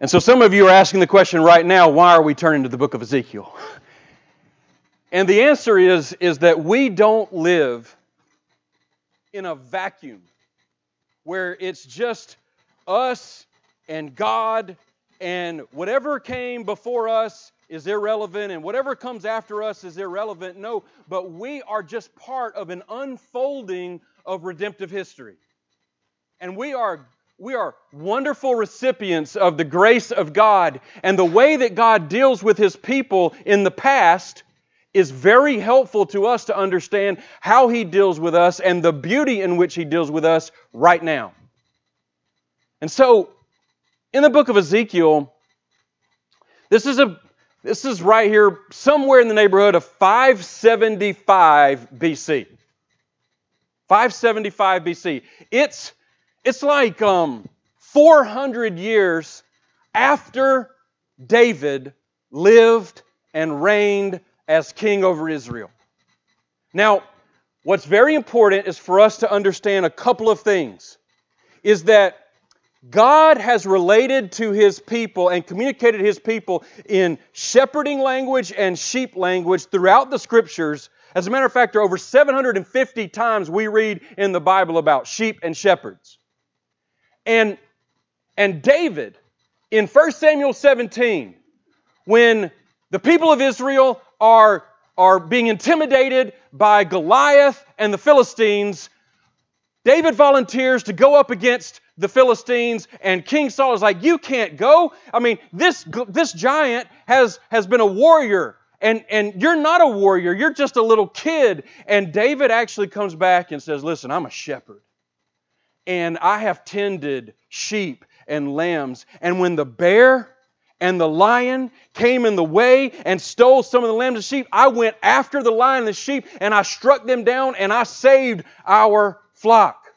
And so some of you are asking the question right now why are we turning to the book of Ezekiel? And the answer is, is that we don't live in a vacuum where it's just us and God and whatever came before us is irrelevant and whatever comes after us is irrelevant. No, but we are just part of an unfolding of redemptive history. And we are we are wonderful recipients of the grace of God. And the way that God deals with his people in the past is very helpful to us to understand how he deals with us and the beauty in which he deals with us right now. And so, in the book of Ezekiel, this is a this is right here somewhere in the neighborhood of 575 BC. 575 BC. It's it's like um, 400 years after David lived and reigned as king over Israel. Now, what's very important is for us to understand a couple of things. Is that God has related to his people and communicated his people in shepherding language and sheep language throughout the scriptures. As a matter of fact, there are over 750 times we read in the Bible about sheep and shepherds. And, and David, in 1 Samuel 17, when the people of Israel are, are being intimidated by Goliath and the Philistines, David volunteers to go up against the Philistines, and King Saul is like, You can't go. I mean, this, this giant has, has been a warrior, and, and you're not a warrior, you're just a little kid. And David actually comes back and says, Listen, I'm a shepherd and I have tended sheep and lambs. And when the bear and the lion came in the way and stole some of the lambs and sheep, I went after the lion and the sheep and I struck them down and I saved our flock.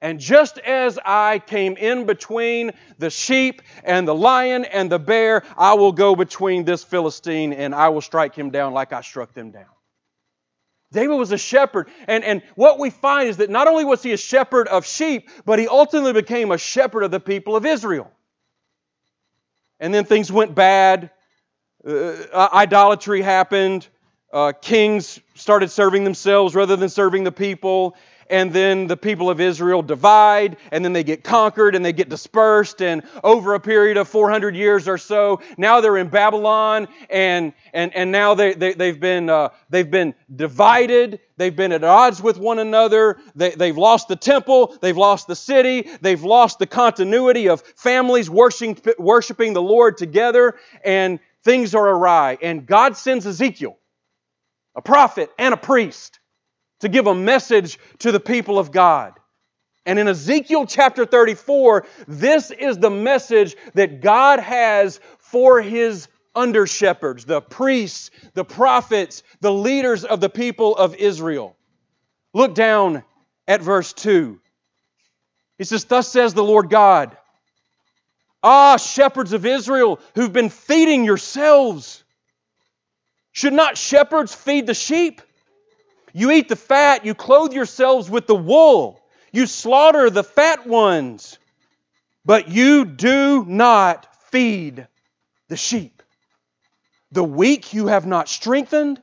And just as I came in between the sheep and the lion and the bear, I will go between this Philistine and I will strike him down like I struck them down. David was a shepherd. And, and what we find is that not only was he a shepherd of sheep, but he ultimately became a shepherd of the people of Israel. And then things went bad. Uh, idolatry happened. Uh, kings started serving themselves rather than serving the people and then the people of Israel divide, and then they get conquered and they get dispersed. And over a period of 400 years or so, now they're in Babylon, and, and, and now they, they, they've, been, uh, they've been divided. They've been at odds with one another. They, they've lost the temple. They've lost the city. They've lost the continuity of families worshiping, worshiping the Lord together, and things are awry. And God sends Ezekiel, a prophet and a priest to give a message to the people of God. And in Ezekiel chapter 34, this is the message that God has for his under shepherds, the priests, the prophets, the leaders of the people of Israel. Look down at verse 2. He says, Thus says the Lord God, Ah, shepherds of Israel who've been feeding yourselves. Should not shepherds feed the sheep? You eat the fat, you clothe yourselves with the wool, you slaughter the fat ones, but you do not feed the sheep. The weak you have not strengthened,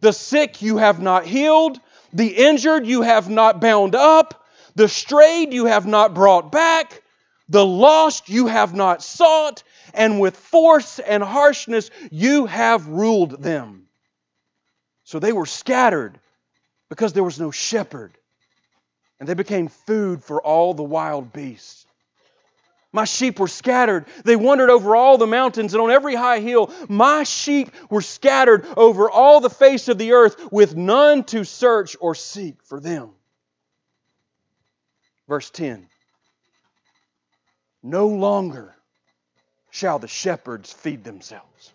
the sick you have not healed, the injured you have not bound up, the strayed you have not brought back, the lost you have not sought, and with force and harshness you have ruled them. So they were scattered because there was no shepherd. And they became food for all the wild beasts. My sheep were scattered. They wandered over all the mountains and on every high hill. My sheep were scattered over all the face of the earth with none to search or seek for them. Verse 10 No longer shall the shepherds feed themselves.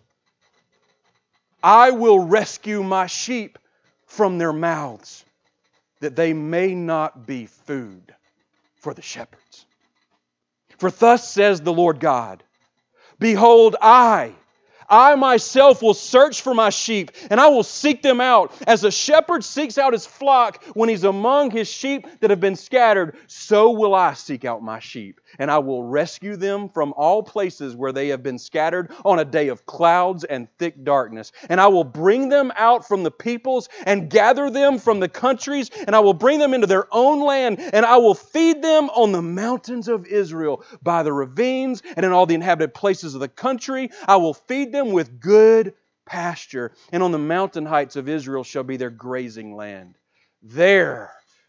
I will rescue my sheep from their mouths, that they may not be food for the shepherds. For thus says the Lord God Behold, I, I myself will search for my sheep, and I will seek them out. As a shepherd seeks out his flock when he's among his sheep that have been scattered, so will I seek out my sheep, and I will rescue them from all places where they have been scattered on a day of clouds and thick darkness. And I will bring them out from the peoples and gather them from the countries, and I will bring them into their own land, and I will feed them on the mountains of Israel, by the ravines, and in all the inhabited places of the country. I will feed them with good pasture, and on the mountain heights of Israel shall be their grazing land. There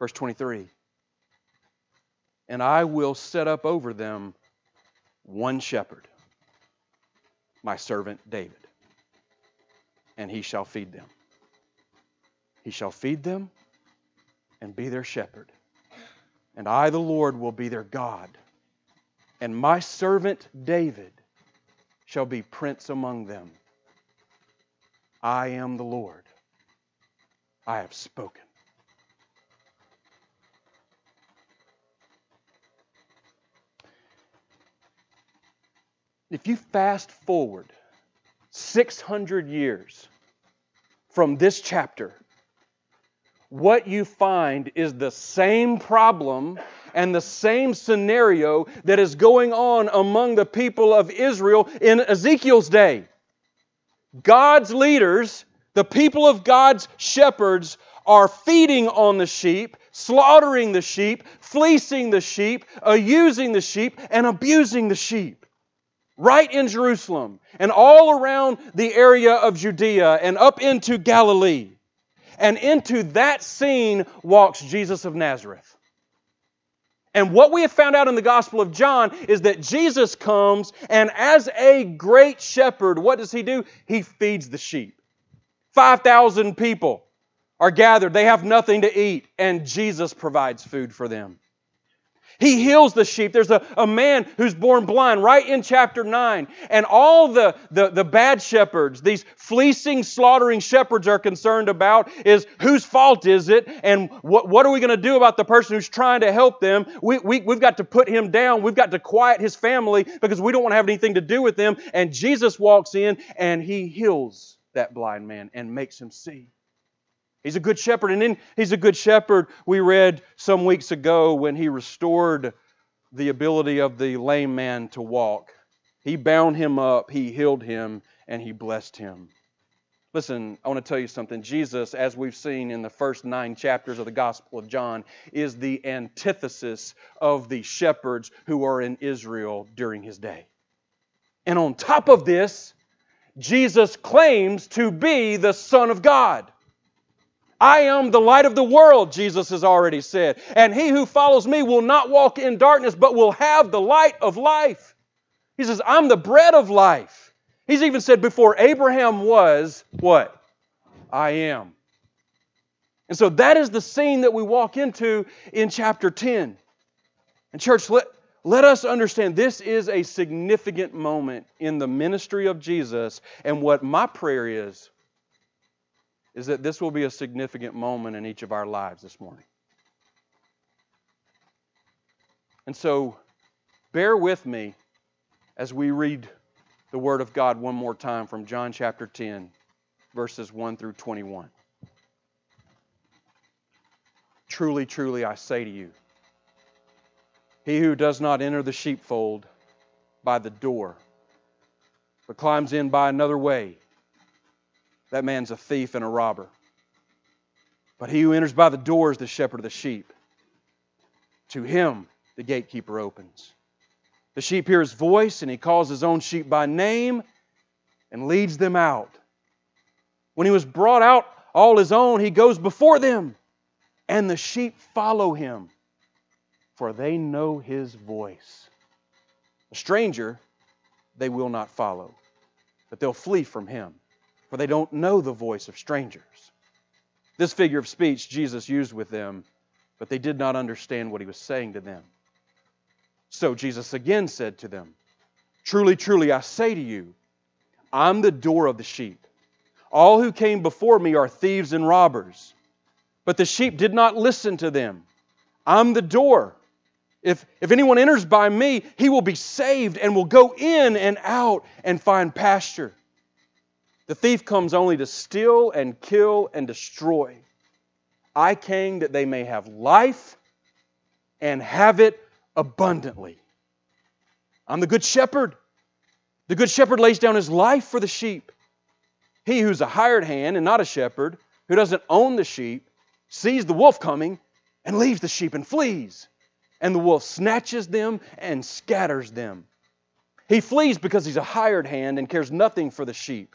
Verse 23 And I will set up over them one shepherd, my servant David, and he shall feed them. He shall feed them and be their shepherd. And I, the Lord, will be their God. And my servant David shall be prince among them. I am the Lord. I have spoken. If you fast forward 600 years from this chapter, what you find is the same problem and the same scenario that is going on among the people of Israel in Ezekiel's day. God's leaders, the people of God's shepherds, are feeding on the sheep, slaughtering the sheep, fleecing the sheep, uh, using the sheep, and abusing the sheep right in Jerusalem and all around the area of Judea and up into Galilee. And into that scene walks Jesus of Nazareth. And what we have found out in the Gospel of John is that Jesus comes, and as a great shepherd, what does he do? He feeds the sheep. 5,000 people are gathered, they have nothing to eat, and Jesus provides food for them. He heals the sheep. There's a, a man who's born blind right in chapter 9. And all the, the, the bad shepherds, these fleecing, slaughtering shepherds are concerned about is whose fault is it? And what, what are we going to do about the person who's trying to help them? We, we, we've got to put him down. We've got to quiet his family because we don't want to have anything to do with them. And Jesus walks in and he heals that blind man and makes him see. He's a good shepherd. And then he's a good shepherd, we read some weeks ago when he restored the ability of the lame man to walk. He bound him up, he healed him, and he blessed him. Listen, I want to tell you something. Jesus, as we've seen in the first nine chapters of the Gospel of John, is the antithesis of the shepherds who are in Israel during his day. And on top of this, Jesus claims to be the Son of God. I am the light of the world, Jesus has already said. And he who follows me will not walk in darkness, but will have the light of life. He says, I'm the bread of life. He's even said, before Abraham was, what? I am. And so that is the scene that we walk into in chapter 10. And, church, let, let us understand this is a significant moment in the ministry of Jesus. And what my prayer is is that this will be a significant moment in each of our lives this morning. And so, bear with me as we read the Word of God one more time from John chapter 10, verses 1 through 21. Truly, truly, I say to you, he who does not enter the sheepfold by the door, but climbs in by another way, that man's a thief and a robber. But he who enters by the door is the shepherd of the sheep. To him the gatekeeper opens. The sheep hear his voice, and he calls his own sheep by name and leads them out. When he was brought out all his own, he goes before them, and the sheep follow him, for they know his voice. A stranger they will not follow, but they'll flee from him for they don't know the voice of strangers. This figure of speech Jesus used with them, but they did not understand what he was saying to them. So Jesus again said to them, Truly, truly, I say to you, I'm the door of the sheep. All who came before me are thieves and robbers, but the sheep did not listen to them. I'm the door. If, if anyone enters by me, he will be saved and will go in and out and find pasture. The thief comes only to steal and kill and destroy. I came that they may have life and have it abundantly. I'm the good shepherd. The good shepherd lays down his life for the sheep. He who's a hired hand and not a shepherd, who doesn't own the sheep, sees the wolf coming and leaves the sheep and flees. And the wolf snatches them and scatters them. He flees because he's a hired hand and cares nothing for the sheep.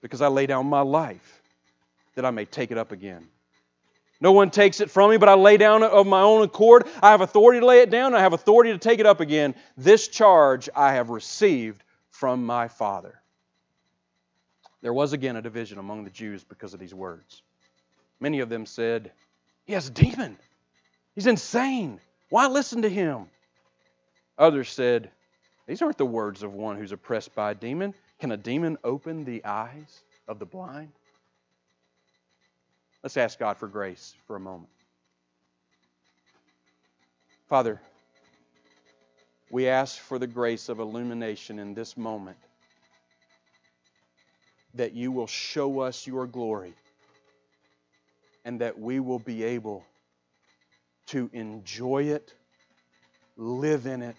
because I lay down my life that I may take it up again. No one takes it from me, but I lay down of my own accord. I have authority to lay it down, I have authority to take it up again. This charge I have received from my Father. There was again a division among the Jews because of these words. Many of them said, He has a demon. He's insane. Why listen to him? Others said, These aren't the words of one who's oppressed by a demon. Can a demon open the eyes of the blind? Let's ask God for grace for a moment. Father, we ask for the grace of illumination in this moment that you will show us your glory and that we will be able to enjoy it, live in it,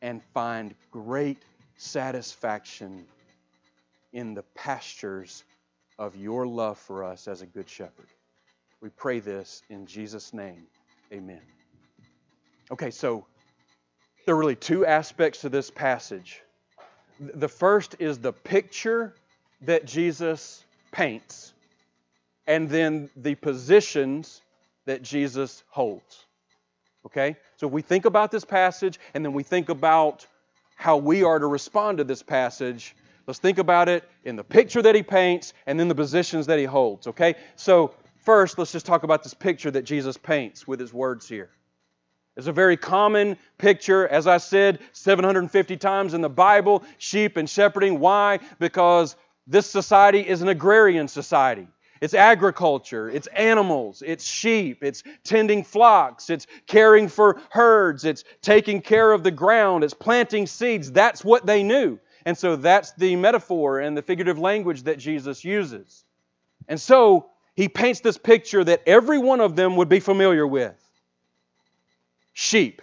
and find great satisfaction in the pastures of your love for us as a good shepherd. We pray this in Jesus' name. Amen. Okay, so there are really two aspects to this passage. The first is the picture that Jesus paints, and then the positions that Jesus holds. Okay? So we think about this passage and then we think about how we are to respond to this passage, let's think about it in the picture that he paints and then the positions that he holds. Okay? So first, let's just talk about this picture that Jesus paints with his words here. It's a very common picture, as I said, 750 times in the Bible sheep and shepherding. Why? Because this society is an agrarian society. It's agriculture, it's animals, it's sheep, it's tending flocks, it's caring for herds, it's taking care of the ground, it's planting seeds. That's what they knew. And so that's the metaphor and the figurative language that Jesus uses. And so he paints this picture that every one of them would be familiar with sheep.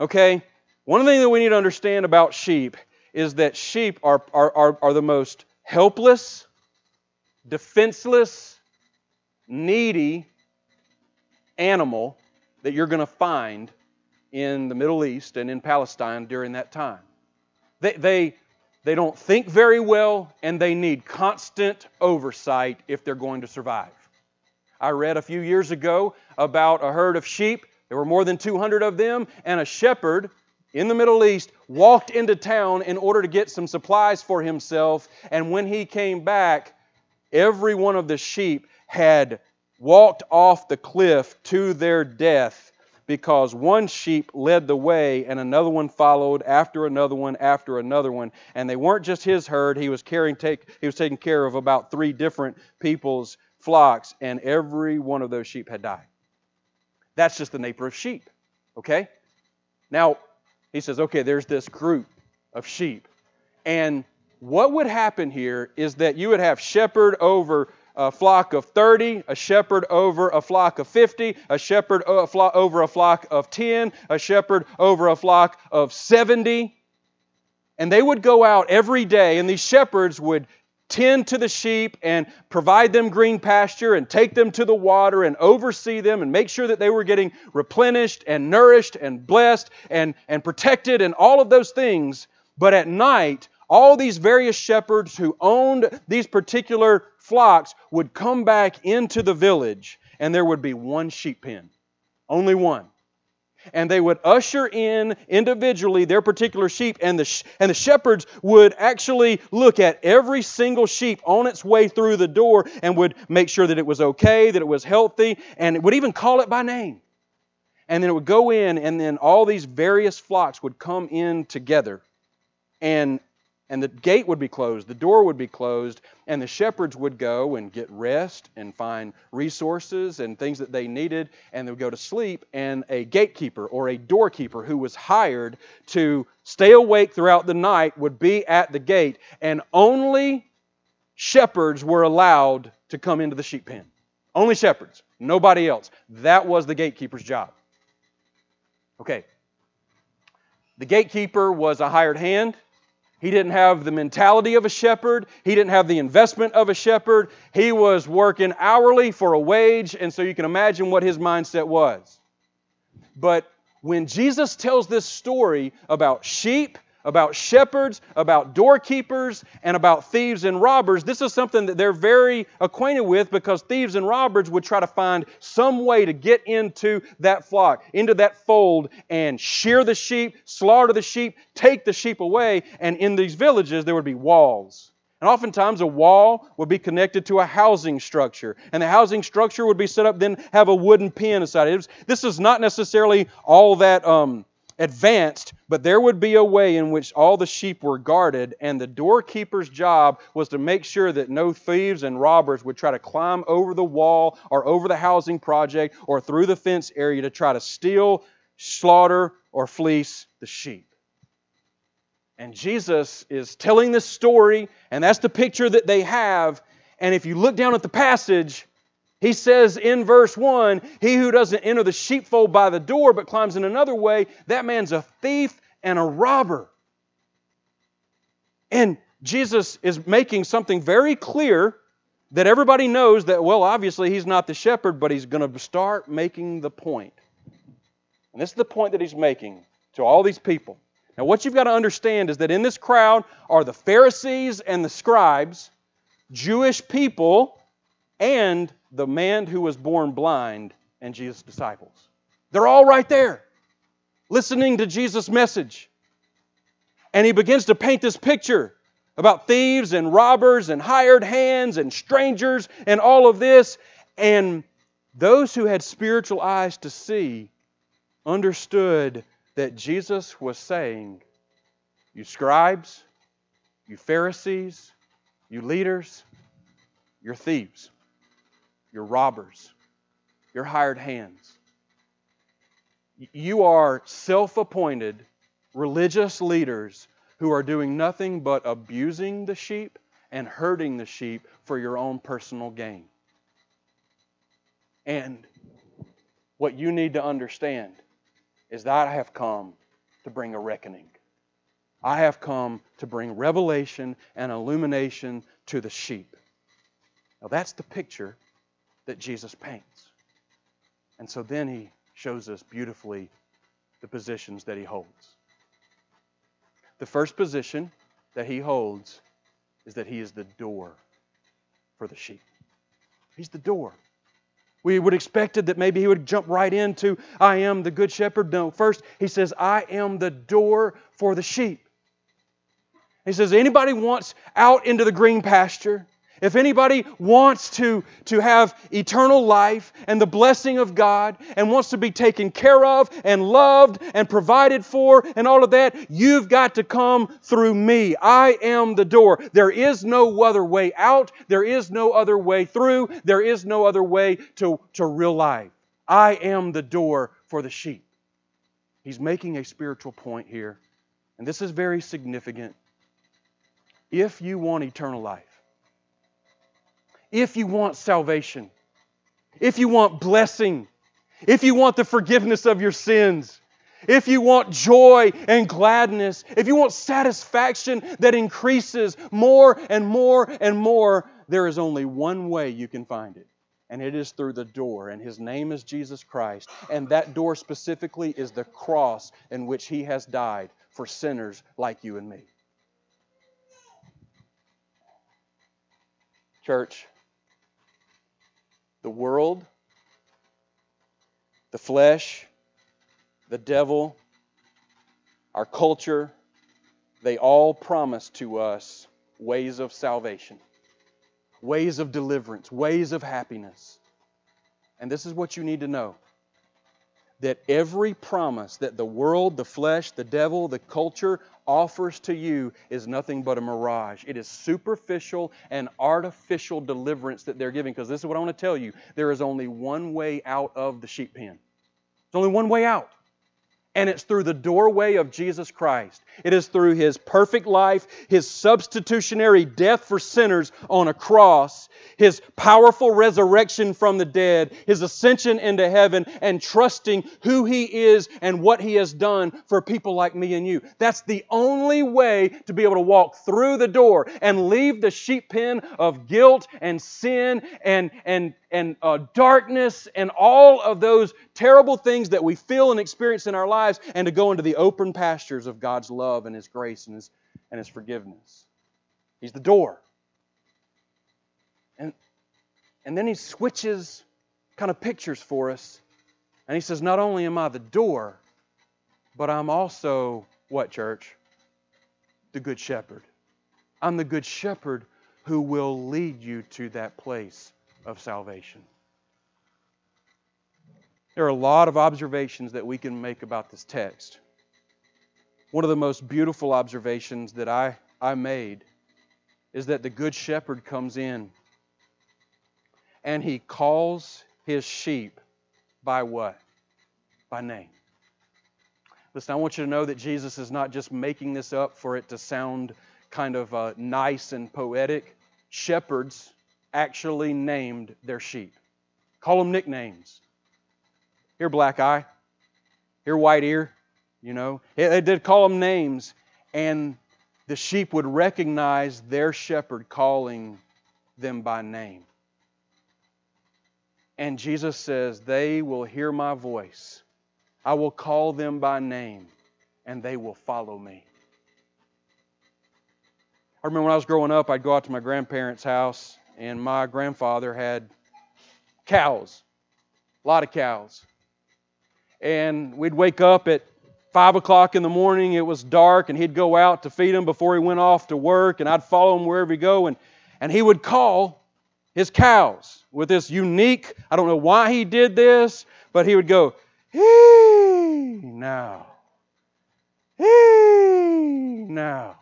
Okay? One thing that we need to understand about sheep is that sheep are, are, are, are the most helpless, defenseless, needy animal that you're going to find in the Middle East and in Palestine during that time. They, they, they don't think very well and they need constant oversight if they're going to survive. I read a few years ago about a herd of sheep. There were more than 200 of them, and a shepherd in the Middle East walked into town in order to get some supplies for himself. And when he came back, every one of the sheep had walked off the cliff to their death because one sheep led the way and another one followed after another one after another one. And they weren't just his herd. He was carrying take he was taking care of about three different people's flocks and every one of those sheep had died. That's just the nature of sheep okay? Now he says okay there's this group of sheep. And what would happen here is that you would have shepherd over a flock of 30, a shepherd over a flock of 50, a shepherd uh, over a flock of 10, a shepherd over a flock of 70. And they would go out every day, and these shepherds would tend to the sheep and provide them green pasture and take them to the water and oversee them and make sure that they were getting replenished and nourished and blessed and, and protected and all of those things. But at night, all these various shepherds who owned these particular flocks would come back into the village and there would be one sheep pen. Only one and they would usher in individually their particular sheep and the, sh- and the shepherds would actually look at every single sheep on its way through the door and would make sure that it was okay that it was healthy and would even call it by name and then it would go in and then all these various flocks would come in together and and the gate would be closed, the door would be closed, and the shepherds would go and get rest and find resources and things that they needed, and they would go to sleep. And a gatekeeper or a doorkeeper who was hired to stay awake throughout the night would be at the gate, and only shepherds were allowed to come into the sheep pen. Only shepherds, nobody else. That was the gatekeeper's job. Okay. The gatekeeper was a hired hand. He didn't have the mentality of a shepherd. He didn't have the investment of a shepherd. He was working hourly for a wage, and so you can imagine what his mindset was. But when Jesus tells this story about sheep about shepherds, about doorkeepers, and about thieves and robbers. This is something that they're very acquainted with because thieves and robbers would try to find some way to get into that flock, into that fold, and shear the sheep, slaughter the sheep, take the sheep away. And in these villages, there would be walls. And oftentimes a wall would be connected to a housing structure. And the housing structure would be set up, then have a wooden pen inside it. This is not necessarily all that um, advanced, but there would be a way in which all the sheep were guarded, and the doorkeeper's job was to make sure that no thieves and robbers would try to climb over the wall or over the housing project or through the fence area to try to steal, slaughter, or fleece the sheep. And Jesus is telling this story, and that's the picture that they have. And if you look down at the passage, he says in verse 1 He who doesn't enter the sheepfold by the door but climbs in another way, that man's a thief and a robber. And Jesus is making something very clear that everybody knows that, well, obviously he's not the shepherd, but he's going to start making the point. And this is the point that he's making to all these people. Now, what you've got to understand is that in this crowd are the Pharisees and the scribes, Jewish people, and the man who was born blind and Jesus' disciples. They're all right there, listening to Jesus' message. And he begins to paint this picture about thieves and robbers and hired hands and strangers and all of this. And those who had spiritual eyes to see understood that Jesus was saying, You scribes, you Pharisees, you leaders, you're thieves. You're robbers. You're hired hands. You are self appointed religious leaders who are doing nothing but abusing the sheep and hurting the sheep for your own personal gain. And what you need to understand is that I have come to bring a reckoning. I have come to bring revelation and illumination to the sheep. Now, that's the picture that Jesus paints. And so then he shows us beautifully the positions that he holds. The first position that he holds is that he is the door for the sheep. He's the door. We would expected that maybe he would jump right into I am the good shepherd. No, first he says I am the door for the sheep. He says anybody wants out into the green pasture, if anybody wants to, to have eternal life and the blessing of God and wants to be taken care of and loved and provided for and all of that, you've got to come through me. I am the door. There is no other way out. There is no other way through. There is no other way to, to real life. I am the door for the sheep. He's making a spiritual point here, and this is very significant. If you want eternal life, if you want salvation, if you want blessing, if you want the forgiveness of your sins, if you want joy and gladness, if you want satisfaction that increases more and more and more, there is only one way you can find it. And it is through the door. And his name is Jesus Christ. And that door specifically is the cross in which he has died for sinners like you and me. Church, the world, the flesh, the devil, our culture, they all promise to us ways of salvation, ways of deliverance, ways of happiness. And this is what you need to know that every promise that the world, the flesh, the devil, the culture offers to you is nothing but a mirage. It is superficial and artificial deliverance that they're giving. Because this is what I want to tell you there is only one way out of the sheep pen. There's only one way out and it's through the doorway of Jesus Christ. It is through His perfect life, His substitutionary death for sinners on a cross, His powerful resurrection from the dead, His ascension into heaven, and trusting who He is and what He has done for people like me and you. That's the only way to be able to walk through the door and leave the sheep pen of guilt and sin and, and, and uh, darkness and all of those terrible things that we feel and experience in our lives and to go into the open pastures of God's love and His grace and His, and His forgiveness. He's the door. And, and then He switches kind of pictures for us. And He says, Not only am I the door, but I'm also what, church? The Good Shepherd. I'm the Good Shepherd who will lead you to that place of salvation. There are a lot of observations that we can make about this text. One of the most beautiful observations that I, I made is that the Good Shepherd comes in and he calls his sheep by what? By name. Listen, I want you to know that Jesus is not just making this up for it to sound kind of uh, nice and poetic. Shepherds actually named their sheep. Call them nicknames. Here, black eye. Here, white ear. You know, they did call them names, and the sheep would recognize their shepherd calling them by name. And Jesus says, They will hear my voice. I will call them by name, and they will follow me. I remember when I was growing up, I'd go out to my grandparents' house, and my grandfather had cows, a lot of cows. And we'd wake up at five o'clock in the morning. It was dark, and he'd go out to feed them before he went off to work, and I'd follow him wherever he go, and and he would call his cows with this unique. I don't know why he did this, but he would go, "Hey now, hey now,"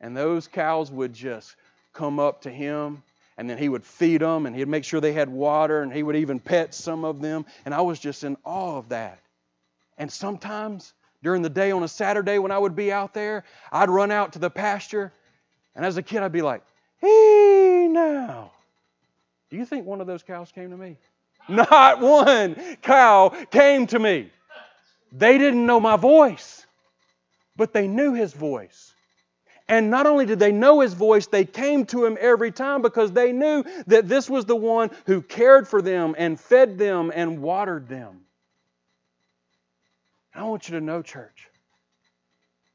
and those cows would just come up to him and then he would feed them and he'd make sure they had water and he would even pet some of them. And i was just in awe of that. And sometimes during the day on a saturday when i would be out there i'd run out to the pasture and as a kid i'd be like hey now do you think one of those cows came to me? Not one cow came to me. They didn't know my voice but they knew his voice and not only did they know his voice, they came to him every time because they knew that this was the one who cared for them and fed them and watered them. I want you to know, church,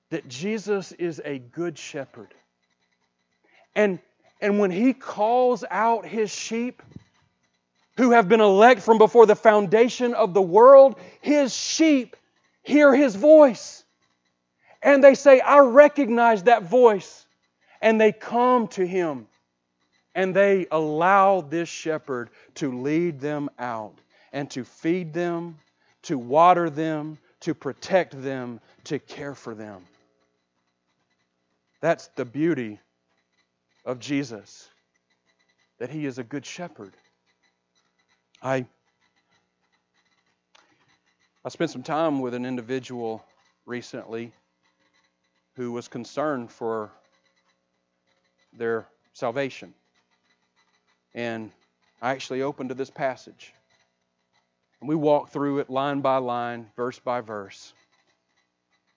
that Jesus is a good shepherd. And, and when he calls out his sheep, who have been elect from before the foundation of the world, his sheep hear his voice. And they say, I recognize that voice. And they come to him and they allow this shepherd to lead them out and to feed them, to water them, to protect them, to care for them. That's the beauty of Jesus, that he is a good shepherd. I, I spent some time with an individual recently who was concerned for their salvation. And I actually opened to this passage. And we walked through it line by line, verse by verse.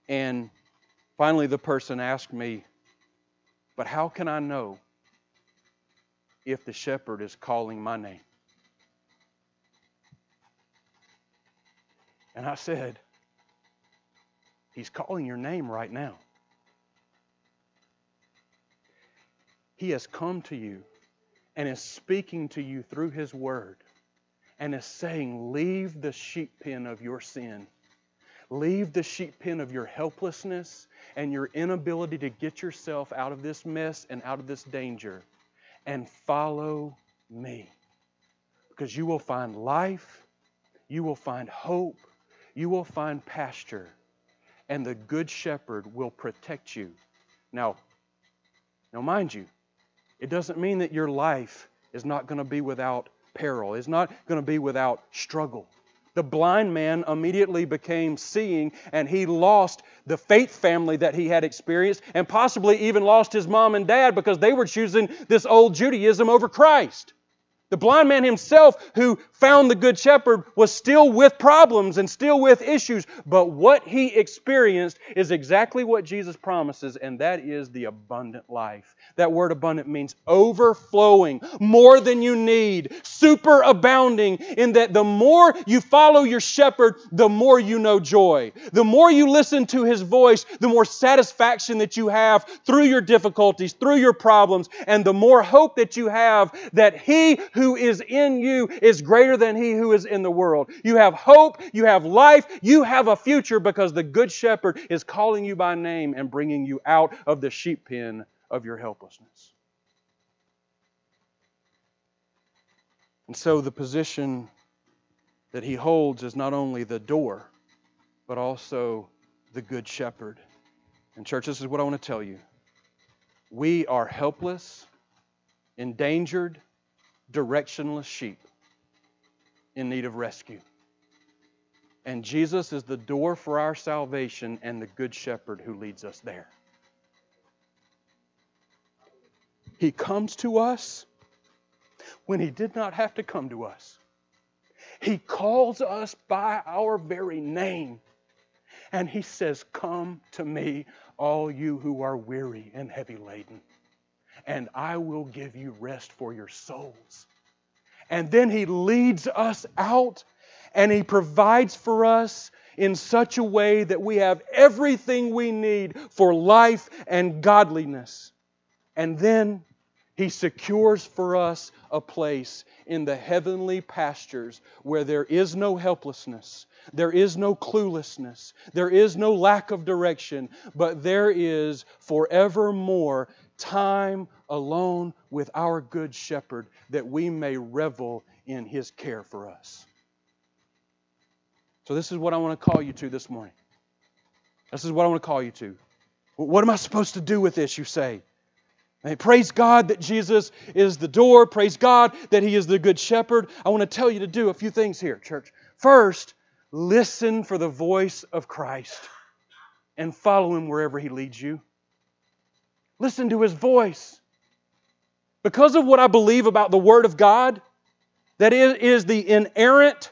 And finally, the person asked me, But how can I know if the shepherd is calling my name? And I said, He's calling your name right now. He has come to you and is speaking to you through His Word and is saying, Leave the sheep pen of your sin. Leave the sheep pen of your helplessness and your inability to get yourself out of this mess and out of this danger and follow me. Because you will find life, you will find hope, you will find pasture, and the Good Shepherd will protect you. Now, now mind you, it doesn't mean that your life is not going to be without peril, it's not going to be without struggle. The blind man immediately became seeing, and he lost the faith family that he had experienced, and possibly even lost his mom and dad because they were choosing this old Judaism over Christ. The blind man himself, who found the Good Shepherd, was still with problems and still with issues, but what he experienced is exactly what Jesus promises, and that is the abundant life. That word abundant means overflowing, more than you need, super abounding, in that the more you follow your shepherd, the more you know joy. The more you listen to his voice, the more satisfaction that you have through your difficulties, through your problems, and the more hope that you have that he who is in you is greater than he who is in the world. You have hope, you have life, you have a future because the Good Shepherd is calling you by name and bringing you out of the sheep pen of your helplessness. And so the position that he holds is not only the door, but also the Good Shepherd. And, church, this is what I want to tell you. We are helpless, endangered, directionless sheep in need of rescue. And Jesus is the door for our salvation and the Good Shepherd who leads us there. He comes to us when He did not have to come to us. He calls us by our very name. And He says, Come to me, all you who are weary and heavy laden and I will give you rest for your souls. And then He leads us out and He provides for us in such a way that we have everything we need for life and godliness. And then He secures for us a place in the heavenly pastures where there is no helplessness, there is no cluelessness, there is no lack of direction, but there is forevermore time alone with our good shepherd that we may revel in his care for us. So, this is what I want to call you to this morning. This is what I want to call you to. What am I supposed to do with this, you say? And praise God that Jesus is the door. Praise God that He is the good shepherd. I want to tell you to do a few things here, church. First, listen for the voice of Christ and follow Him wherever He leads you. Listen to his voice. Because of what I believe about the Word of God, that it is the inerrant,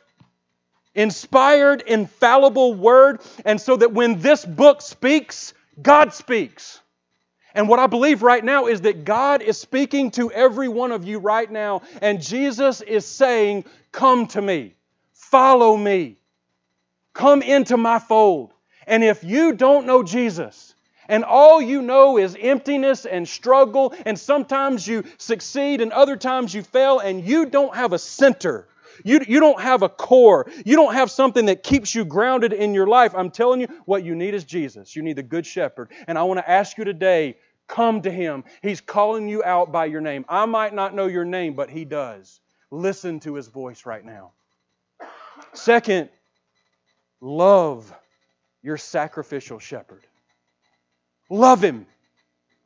inspired, infallible Word, and so that when this book speaks, God speaks. And what I believe right now is that God is speaking to every one of you right now, and Jesus is saying, Come to me, follow me, come into my fold. And if you don't know Jesus, and all you know is emptiness and struggle, and sometimes you succeed and other times you fail, and you don't have a center. You, you don't have a core. You don't have something that keeps you grounded in your life. I'm telling you, what you need is Jesus. You need the Good Shepherd. And I want to ask you today come to Him. He's calling you out by your name. I might not know your name, but He does. Listen to His voice right now. Second, love your sacrificial shepherd. Love him.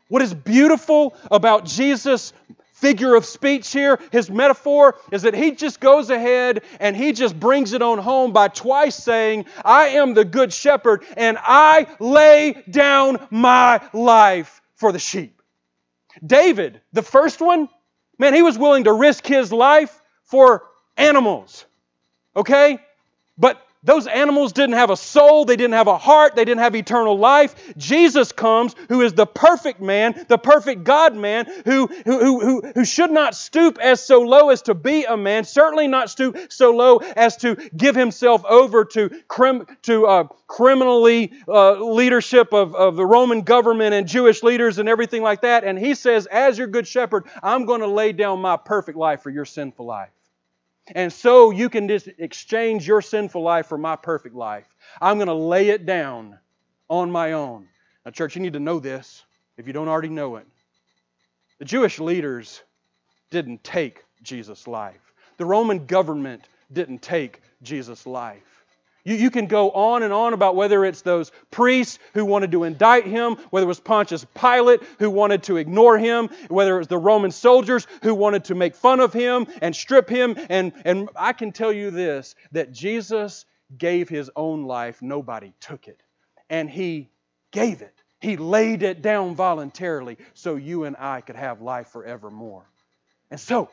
What is beautiful about Jesus' figure of speech here, his metaphor, is that he just goes ahead and he just brings it on home by twice saying, I am the good shepherd and I lay down my life for the sheep. David, the first one, man, he was willing to risk his life for animals. Okay? But those animals didn't have a soul, they didn't have a heart, they didn't have eternal life. Jesus comes, who is the perfect man, the perfect God man, who, who, who, who, should not stoop as so low as to be a man, certainly not stoop so low as to give himself over to, crim, to uh, criminally uh, leadership of, of the Roman government and Jewish leaders and everything like that. And he says, As your good shepherd, I'm going to lay down my perfect life for your sinful life. And so you can just exchange your sinful life for my perfect life. I'm going to lay it down on my own. Now, church, you need to know this if you don't already know it. The Jewish leaders didn't take Jesus' life, the Roman government didn't take Jesus' life. You, you can go on and on about whether it's those priests who wanted to indict him, whether it was Pontius Pilate who wanted to ignore him, whether it was the Roman soldiers who wanted to make fun of him and strip him. And, and I can tell you this that Jesus gave his own life, nobody took it. And he gave it. He laid it down voluntarily so you and I could have life forevermore. And so,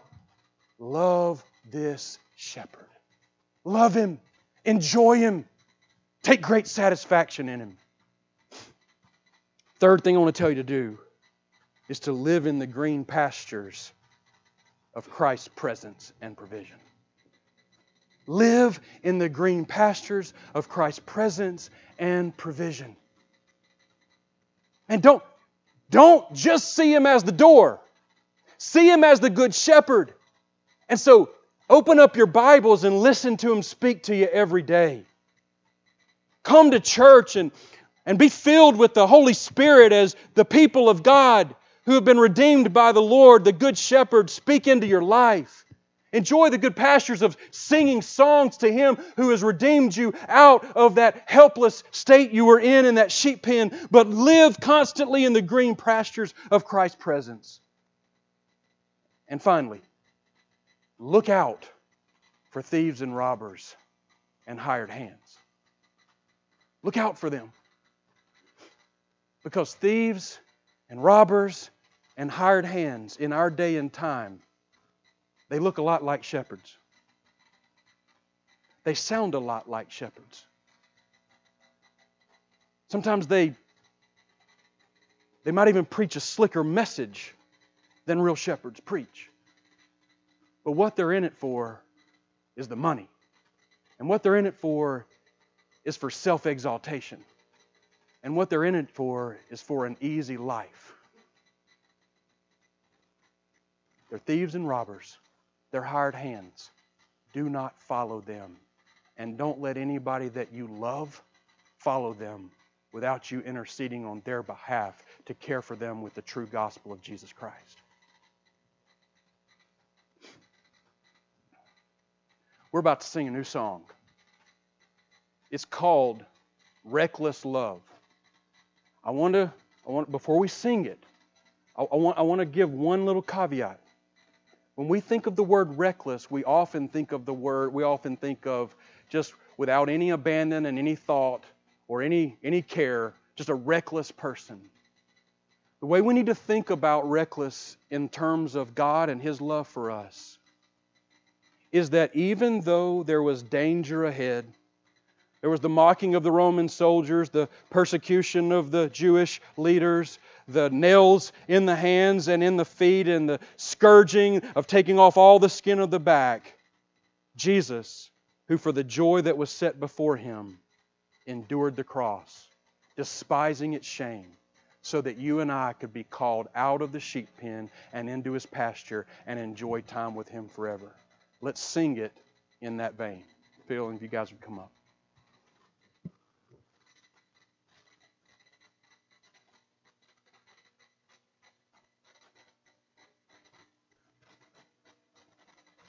love this shepherd. Love him. Enjoy Him. Take great satisfaction in Him. Third thing I want to tell you to do is to live in the green pastures of Christ's presence and provision. Live in the green pastures of Christ's presence and provision. And don't, don't just see him as the door. See him as the good shepherd. And so Open up your Bibles and listen to Him speak to you every day. Come to church and, and be filled with the Holy Spirit as the people of God who have been redeemed by the Lord, the Good Shepherd, speak into your life. Enjoy the good pastures of singing songs to Him who has redeemed you out of that helpless state you were in in that sheep pen, but live constantly in the green pastures of Christ's presence. And finally, Look out for thieves and robbers and hired hands. Look out for them. Because thieves and robbers and hired hands in our day and time, they look a lot like shepherds. They sound a lot like shepherds. Sometimes they they might even preach a slicker message than real shepherds preach. But what they're in it for is the money. And what they're in it for is for self exaltation. And what they're in it for is for an easy life. They're thieves and robbers, they're hired hands. Do not follow them. And don't let anybody that you love follow them without you interceding on their behalf to care for them with the true gospel of Jesus Christ. We're about to sing a new song. It's called Reckless Love. I want to, I want, before we sing it, I, I, want, I want to give one little caveat. When we think of the word reckless, we often think of the word, we often think of just without any abandon and any thought or any, any care, just a reckless person. The way we need to think about reckless in terms of God and His love for us is that even though there was danger ahead, there was the mocking of the Roman soldiers, the persecution of the Jewish leaders, the nails in the hands and in the feet, and the scourging of taking off all the skin of the back. Jesus, who for the joy that was set before him, endured the cross, despising its shame, so that you and I could be called out of the sheep pen and into his pasture and enjoy time with him forever. Let's sing it in that vein. Phil, if you guys would come up.